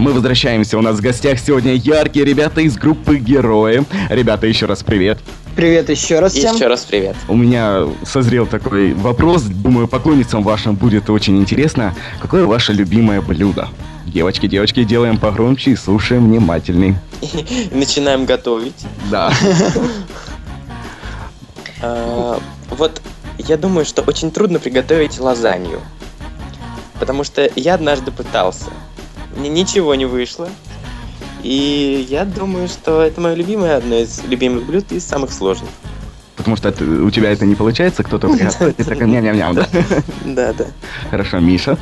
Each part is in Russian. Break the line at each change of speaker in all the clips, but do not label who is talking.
Мы возвращаемся. У нас в гостях сегодня яркие ребята из группы Герои. Ребята, еще раз привет.
Привет еще раз всем.
Еще раз привет.
У меня созрел такой вопрос. Думаю, поклонницам вашим будет очень интересно. Какое ваше любимое блюдо? Девочки, девочки, делаем погромче и слушаем внимательней.
Начинаем готовить.
Да.
А, вот я думаю, что очень трудно приготовить лазанью. Потому что я однажды пытался. Мне ничего не вышло. И я думаю, что это мое любимое, одно из любимых блюд и самых сложных.
Потому что это- у тебя это не получается, кто-то приготовит, такой ням-ням-ням, да?
Да, да.
Хорошо, Миша.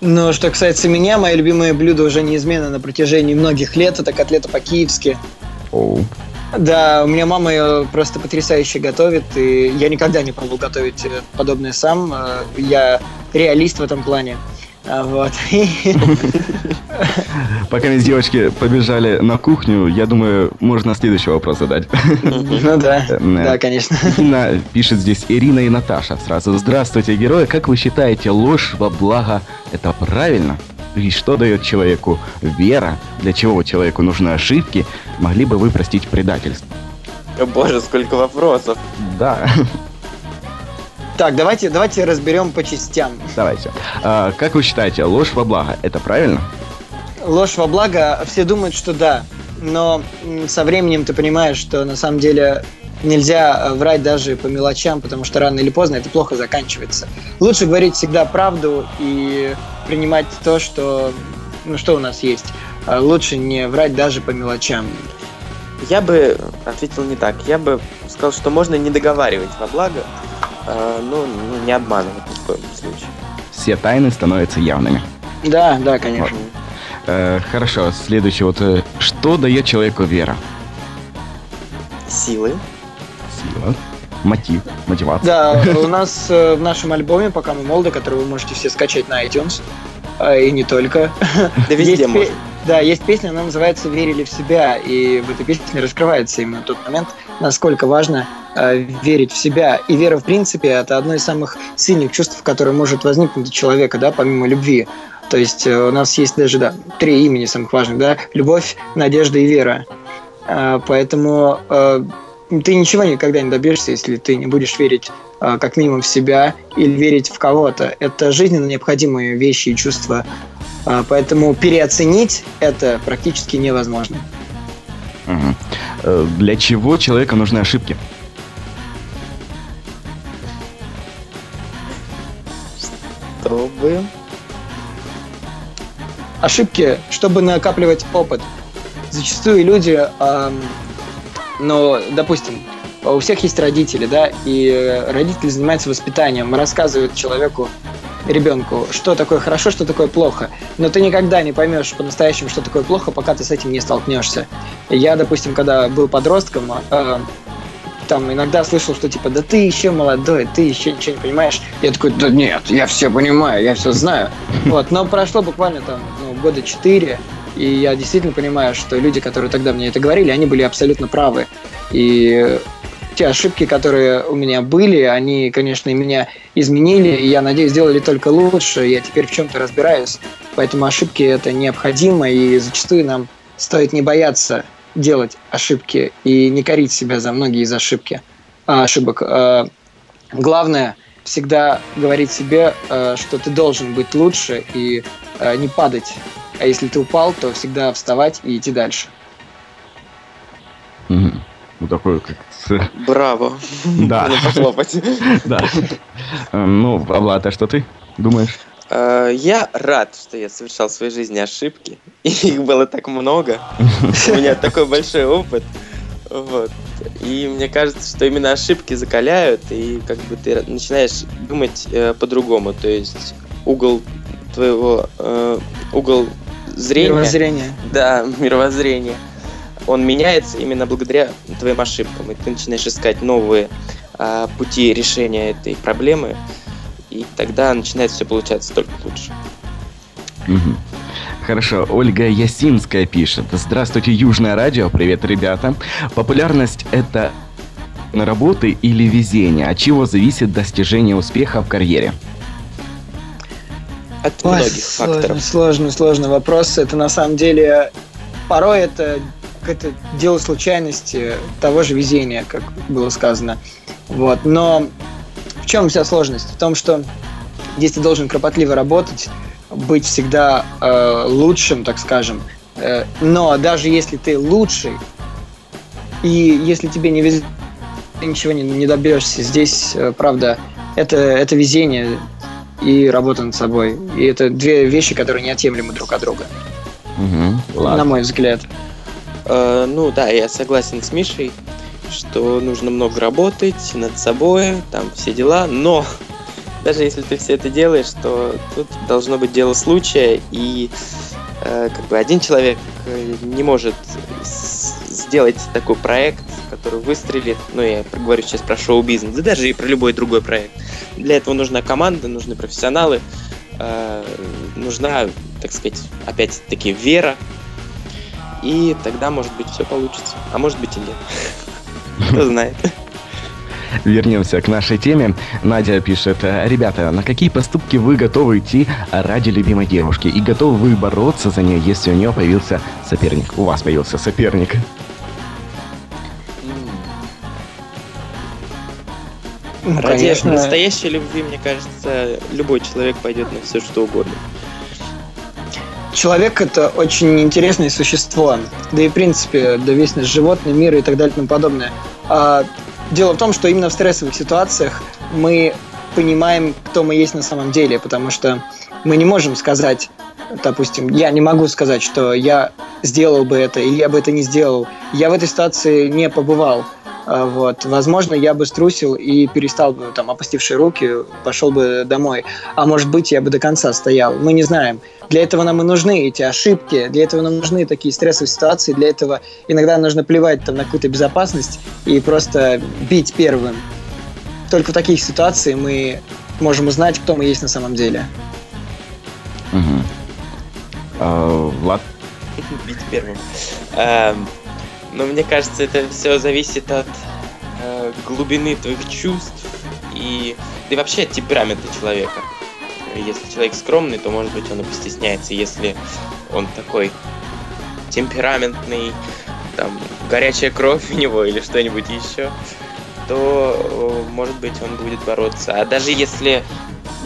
Ну, что касается меня, мое любимое блюдо уже неизменно на протяжении многих лет. Это котлета по-киевски.
Оу.
Да, у меня мама ее просто потрясающе готовит, и я никогда не пробовал готовить э, подобное сам. Э, Я реалист в этом плане. А, Вот.
Пока мы девочки побежали на кухню, я думаю, можно следующий вопрос задать.
Ну да,
Э,
да, конечно.
Ирина пишет здесь Ирина и Наташа сразу. Здравствуйте, герои. Как вы считаете, ложь во благо это правильно? И что дает человеку вера? Для чего человеку нужны ошибки? Могли бы вы простить предательство?
О боже, сколько вопросов.
Да,
Так, давайте, давайте разберем по частям.
давайте. А, как вы считаете, ложь во благо это правильно?
Ложь во благо, все думают, что да. Но со временем ты понимаешь, что на самом деле нельзя э, врать даже по мелочам, потому что рано или поздно это плохо заканчивается. Лучше говорить всегда правду и принимать то, что, ну, что у нас есть. А Лучше не врать даже по мелочам.
Я бы ответил не так. Я бы сказал, что можно не договаривать во благо, а, но не обманывать ни в коем случае.
Все тайны становятся явными.
Да, да, конечно.
Э, хорошо, следующий вот. э, Что дает человеку вера?
Силы.
Сила, мотив, мотивация.
Да, у нас э, в нашем альбоме «Пока мы молоды», который вы можете все скачать на iTunes, и не только.
Да везде можно.
Да, есть песня, она называется «Верили в себя», и в этой песне раскрывается именно тот момент, насколько важно э, верить в себя. И вера, в принципе, это одно из самых сильных чувств, которое может возникнуть у человека, да, помимо любви. То есть э, у нас есть даже, да, три имени самых важных, да, любовь, надежда и вера. А, Поэтому э, ты ничего никогда не добьешься, если ты не будешь верить э, как минимум в себя или верить в кого-то. Это жизненно необходимые вещи и чувства. А, Поэтому переоценить это практически невозможно.
Э, Для чего человеку нужны ошибки?
Чтобы...
Ошибки, чтобы накапливать опыт. Зачастую люди, ам, ну, допустим, у всех есть родители, да, и родители занимаются воспитанием, рассказывают человеку, ребенку, что такое хорошо, что такое плохо. Но ты никогда не поймешь по-настоящему, что такое плохо, пока ты с этим не столкнешься. Я, допустим, когда был подростком, э, там иногда слышал, что типа, да ты еще молодой, ты еще ничего не понимаешь. Я такой, да нет, я все понимаю, я все знаю. Вот, но прошло буквально там ну, года четыре, и я действительно понимаю, что люди, которые тогда мне это говорили, они были абсолютно правы. И те ошибки, которые у меня были, они, конечно, меня изменили, и я надеюсь, сделали только лучше. Я теперь в чем-то разбираюсь. Поэтому ошибки это необходимо, и зачастую нам стоит не бояться делать ошибки и не корить себя за многие из ошибки, а, ошибок. А, Главное всегда говорить себе, а, что ты должен быть лучше и не падать. А если ты упал, то всегда вставать и идти дальше.
Мгм. Ну, такой, как...
Браво.
Да.
Похлопать.
Да. Э, Ну, Влад, а что ты думаешь?
А, Я рад, что я совершал в своей жизни ошибки. И их было так много. У меня такой большой опыт. Вот. И мне кажется, что именно ошибки закаляют, и как бы ты начинаешь думать э, по-другому. То есть угол твоего э, угол зрения,
Мировоззрение.
да, мировоззрения, он меняется именно благодаря твоим ошибкам. И ты начинаешь искать новые а, пути решения этой проблемы. И тогда начинает все получаться только лучше.
Мгм. Хорошо, Ольга Ясинская пишет. Здравствуйте, Южное радио. Привет, ребята. Популярность это работы или везение? От чего зависит достижение успеха в карьере?
От Ой, многих сложный, факторов.
Сложный, сложный вопрос. Это на самом деле порой это это дело случайности, того же везения, как было сказано. Вот. Но в чем вся сложность? В том, что здесь ты должен кропотливо работать, быть всегда э, лучшим, так скажем. Э, но даже если ты лучший, и если тебе не везет, ты ничего не, не добьешься. Здесь, э, правда, это, это везение и работа над собой. И это две вещи, которые неотъемлемы друг от друга. Угу, на мой взгляд.
Э, ну да, я согласен с Мишей, что нужно много работать над собой, там все дела, но даже если ты все это делаешь, то тут должно быть дело случая, и э, как бы один человек э, не может сделать такой проект, который выстрелит, ну я говорю сейчас про шоу-бизнес, да даже и про любой другой проект. Для этого нужна команда, нужны профессионалы, э, нужна, так сказать, опять-таки вера, и тогда, может быть, все получится, а может быть и нет. Кто знает.
Вернемся к нашей теме. Надя пишет, ребята, на какие поступки вы готовы идти ради любимой девушки? И готовы вы бороться за нее, если у нее появился соперник? У вас появился соперник.
Ну, Ради конечно. настоящей любви, мне кажется, любой человек пойдет на все что угодно.
Человек это очень интересное существо, да и в принципе, да весь наш животный мир и так далее и тому подобное. А Дело в том, что именно в стрессовых ситуациях мы понимаем, кто мы есть на самом деле, потому что мы не можем сказать, допустим, я не могу сказать, что я сделал бы это или я бы это не сделал. Я в этой ситуации не побывал. А, вот. Возможно, я бы струсил и перестал бы, там, опустившие руки, пошел бы домой. А может быть, я бы до конца стоял. Мы не знаем. Для этого нам и нужны эти ошибки, для этого нам нужны такие стрессовые ситуации, для этого иногда нужно плевать там, на какую-то безопасность и просто бить первым. Только в таких ситуациях мы можем узнать, кто мы есть на самом деле.
Угу. А, Влад?
Бить первым. Но мне кажется, это все зависит от э, глубины твоих чувств и, да и вообще от темперамента человека. Если человек скромный, то, может быть, он и постесняется. Если он такой темпераментный, там, горячая кровь у него или что-нибудь еще, то, может быть, он будет бороться. А даже если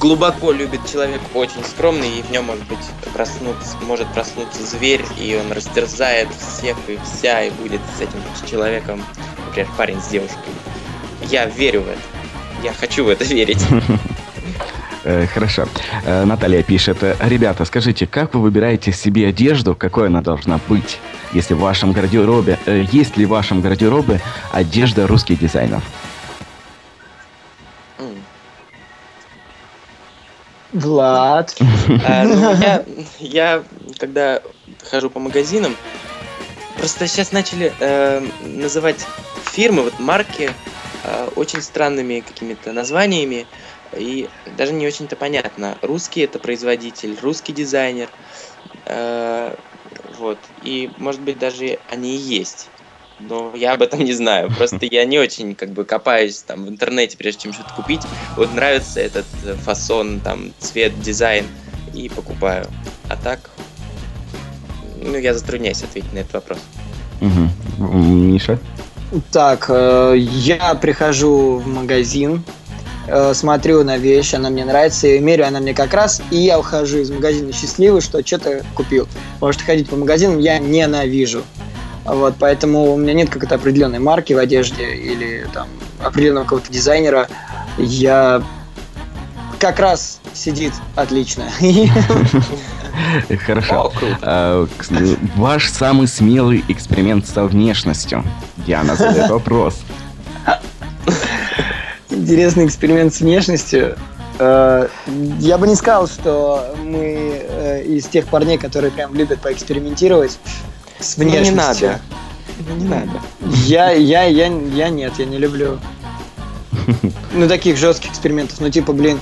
глубоко любит человек очень скромный, и в нем может быть проснуться, может проснуться зверь, и он растерзает всех и вся, и будет с этим человеком, например, парень с девушкой. Я верю в это. Я хочу в это верить.
Э, хорошо. Э, Наталья пишет. Ребята, скажите, как вы выбираете себе одежду, какой она должна быть? Если в вашем гардеробе, э, есть ли в вашем гардеробе одежда русских дизайнеров?
Влад.
А, ну, я, я, когда хожу по магазинам, просто сейчас начали э, называть фирмы, вот марки, э, очень странными какими-то названиями, и даже не очень-то понятно. Русский это производитель, русский дизайнер, э, вот, и может быть даже они и есть. Но я об этом не знаю. Просто я не очень как бы копаюсь там в интернете, прежде чем что-то купить. Вот нравится этот э, фасон, там, цвет, дизайн и покупаю. А так, ну, я затрудняюсь ответить на этот вопрос.
Угу. Миша?
Так, э, я прихожу в магазин, э, смотрю на вещь, она мне нравится, и мерю она мне как раз, и я ухожу из магазина счастливый, что что-то купил. Потому что ходить по магазинам я ненавижу. Вот, поэтому у меня нет какой-то определенной марки в одежде или там определенного какого-то дизайнера. Я как раз сидит отлично.
Хорошо. А, ваш самый смелый эксперимент со внешностью. Диана задает вопрос.
Интересный эксперимент с внешностью. А, я бы не сказал, что мы э, из тех парней, которые прям любят поэкспериментировать с внешностью.
не надо. не надо.
Я, я, я, я нет, я не люблю. Ну, таких жестких экспериментов. Ну, типа, блин,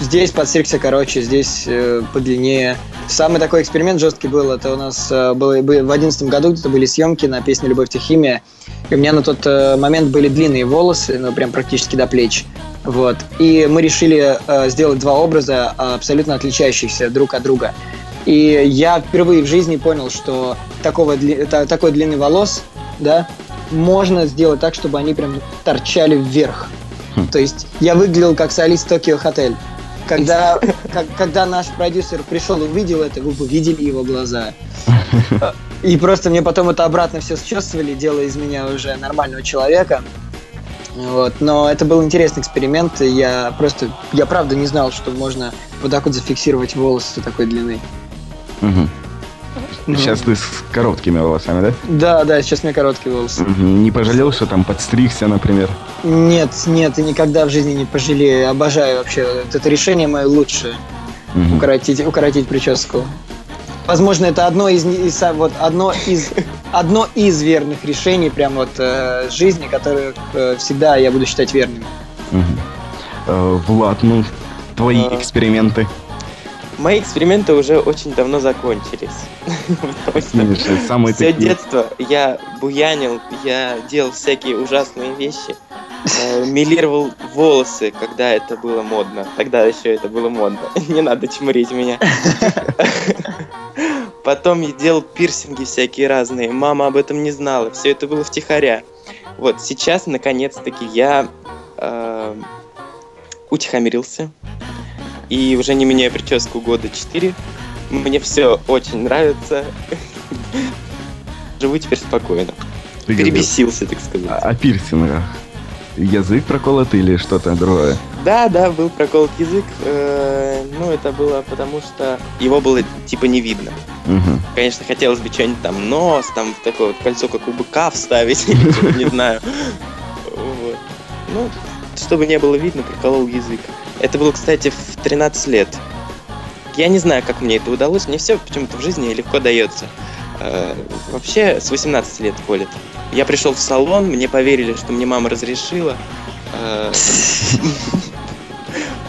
здесь подстригся короче, здесь э, подлиннее. Самый такой эксперимент жесткий был, это у нас э, было, в одиннадцатом году где-то были съемки на песню «Любовь Техимия», и у меня на тот э, момент были длинные волосы, ну, прям практически до плеч. Вот. И мы решили э, сделать два образа, абсолютно отличающихся друг от друга. И я впервые в жизни понял, что такого, такой длины волос, да, можно сделать так, чтобы они прям торчали вверх. Хм. То есть я выглядел как солист Токио Хотель. Когда, как, когда наш продюсер пришел и увидел это, вы бы видели его глаза. И просто мне потом это обратно все счувствовали, делая из меня уже нормального человека. Вот. Но это был интересный эксперимент. Я просто, я правда не знал, что можно вот так вот зафиксировать волосы такой длины.
Угу. Сейчас ты с короткими волосами, да?
Да, да, сейчас у меня короткие волосы.
Не пожалел, что там подстригся, например?
Нет, нет, и никогда в жизни не пожалею. Обожаю вообще. Это решение мое лучшее. Угу. Укоротить, укоротить прическу. Возможно, это одно из, из вот одно из одно из верных решений прям вот э, жизни, которые э, всегда я буду считать верными.
Угу. Э, Влад, ну твои а... эксперименты.
Мои эксперименты уже очень давно закончились. Все детство я буянил, я делал всякие ужасные вещи. Э, милировал волосы, когда это было модно. Тогда еще это было модно. Не надо чморить меня. Потом я делал пирсинги всякие разные. Мама об этом не знала. Все это было втихаря. Вот сейчас, наконец-таки, я э, утихомирился и уже не меняя прическу года 4. Мне все очень нравится. Живу теперь спокойно. Ты Перебесился, так сказать.
А, о пирсингах? Язык проколот или что-то другое?
Да, да, был проколот язык. Э, ну, это было потому, что его было типа не видно. Угу. Конечно, хотелось бы что-нибудь там нос, там такое вот кольцо, как у быка вставить, не знаю. Ну, чтобы не было видно, проколол язык. Это было, кстати, в 13 лет. Я не знаю, как мне это удалось. Мне все почему-то в жизни легко дается. Э, вообще, с 18 лет колет. Я пришел в салон, мне поверили, что мне мама разрешила. Э,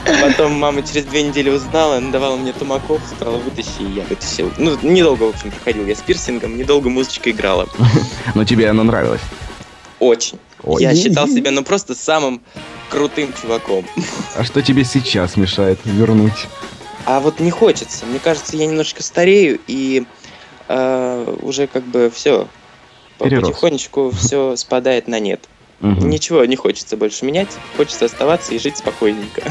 потом мама через две недели узнала, надавала мне тумаков, сказала, вытащи, и я вытащил. Ну, недолго, в общем, проходил я с пирсингом, недолго музычка играла.
Но тебе оно нравилось?
Очень. Ой. Я считал себя, ну, просто самым крутым чуваком.
А что тебе сейчас мешает вернуть?
А вот не хочется. Мне кажется, я немножечко старею и э, уже как бы все потихонечку все спадает на нет. Угу. Ничего не хочется больше менять, хочется оставаться и жить спокойненько.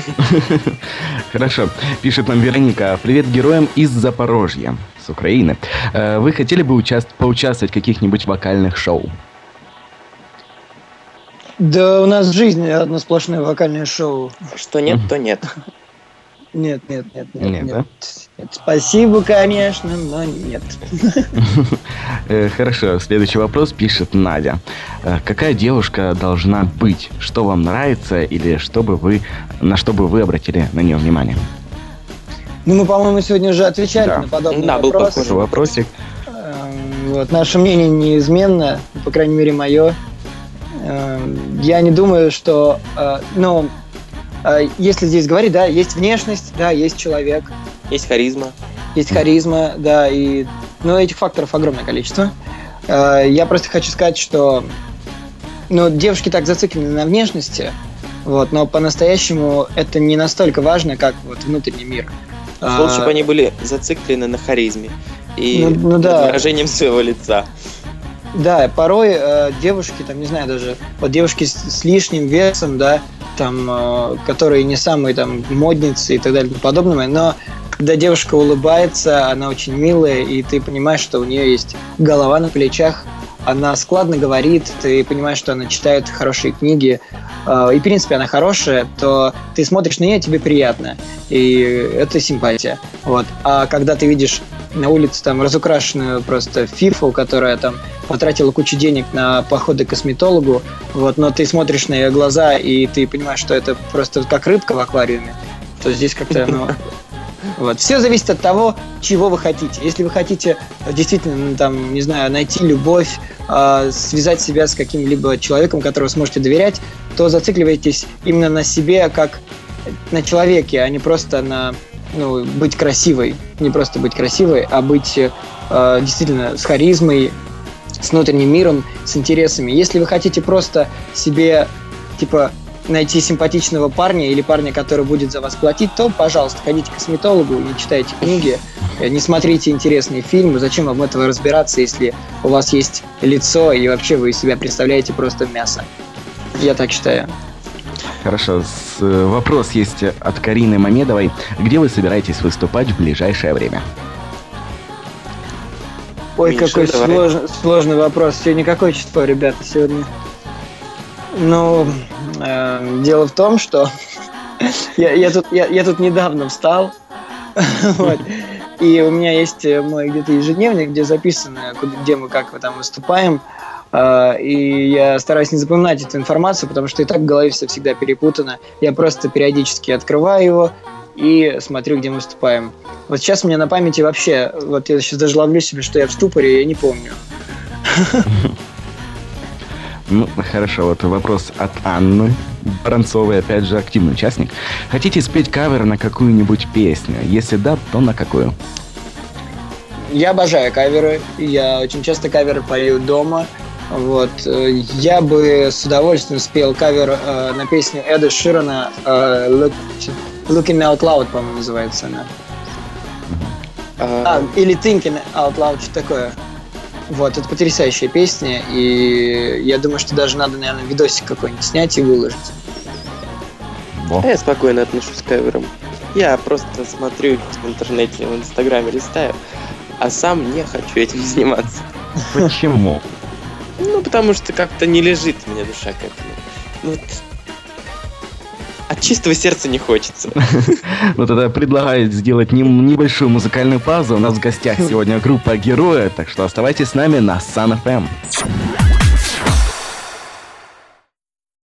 Хорошо. Пишет нам Вероника. Привет героям из Запорожья, с Украины. Э, вы хотели бы участ... поучаствовать в каких-нибудь вокальных шоу?
Да у нас в жизни одно сплошное вокальное шоу.
Что нет, то нет.
Нет, нет, нет, нет, нет. нет. нет. Спасибо, конечно, но нет.
Э, хорошо, следующий вопрос пишет Надя. Э, какая девушка должна быть? Что вам нравится или что бы вы, на что бы вы обратили на нее внимание?
Ну, мы, по-моему, сегодня уже отвечали да. на подобный да, вопрос.
был похожий вопросик.
Эм, вот, наше мнение неизменно, по крайней мере, мое. Эм, я не думаю, что, э, ну, э, если здесь говорить, да, есть внешность, да, есть человек.
Есть харизма.
Есть харизма, да, и, ну, этих факторов огромное количество. Э, я просто хочу сказать, что, ну, девушки так зациклены на внешности, вот, но по-настоящему это не настолько важно, как вот внутренний мир.
Лучше бы они были зациклены на харизме и ну, ну, да. выражением своего лица.
Да, порой э, девушки, там, не знаю, даже вот девушки с, с лишним весом, да, там, э, которые не самые там модницы и так далее и подобное, но когда девушка улыбается, она очень милая, и ты понимаешь, что у нее есть голова на плечах, она складно говорит, ты понимаешь, что она читает хорошие книги, э, и, в принципе, она хорошая, то ты смотришь на нее, тебе приятно, и это симпатия. Вот. А когда ты видишь на улице там разукрашенную просто фифу, которая там потратила кучу денег на походы к косметологу, вот, но ты смотришь на ее глаза, и ты понимаешь, что это просто как рыбка в аквариуме, то здесь как-то, ну, вот. Все зависит от того, чего вы хотите. Если вы хотите действительно, ну, там, не знаю, найти любовь, э, связать себя с каким-либо человеком, которого сможете доверять, то зацикливайтесь именно на себе как на человеке, а не просто на ну, быть красивой. Не просто быть красивой, а быть э, действительно с харизмой, с внутренним миром, с интересами. Если вы хотите просто себе, типа, найти симпатичного парня или парня, который будет за вас платить, то, пожалуйста, ходите к косметологу, не читайте книги, э, не смотрите интересные фильмы. Зачем вам этого разбираться, если у вас есть лицо и вообще вы себя представляете просто мясо? Я так считаю.
Хорошо. С, э, вопрос есть от Карины Мамедовой. Где вы собираетесь выступать в ближайшее время?
Ой, Миша, какой сложный, сложный вопрос. Сегодня какое число, ребята, сегодня? Ну, э, дело в том, что я, я, тут, я, я тут недавно встал, вот, и у меня есть мой где-то ежедневник, где записано, где мы как мы там выступаем, э, и я стараюсь не запоминать эту информацию, потому что и так в голове все всегда перепутано. Я просто периодически открываю его и смотрю, где мы выступаем. Вот сейчас у меня на памяти вообще, вот я сейчас даже ловлю себе, что я в ступоре, я не помню.
Ну, хорошо, вот вопрос от Анны Воронцовой, опять же, активный участник. Хотите спеть кавер на какую-нибудь песню? Если да, то на какую?
Я обожаю каверы. Я очень часто каверы пою дома. Вот. Э, я бы с удовольствием спел кавер э, на песню Эда Ширана э, Look, Looking Out Loud, по-моему, называется она. А, или Thinking Out Loud, что такое. Вот, это потрясающая песня, и я думаю, что даже надо, наверное, видосик какой-нибудь снять и выложить.
Во. Я спокойно отношусь к каверам. Я просто смотрю в интернете, в инстаграме листаю, а сам не хочу этим заниматься.
Почему?
Ну, потому что как-то не лежит мне душа к этому. Вот от чистого сердца не хочется.
Ну тогда предлагаю сделать небольшую музыкальную паузу. У нас в гостях сегодня группа Героя, так что оставайтесь с нами на Sun FM.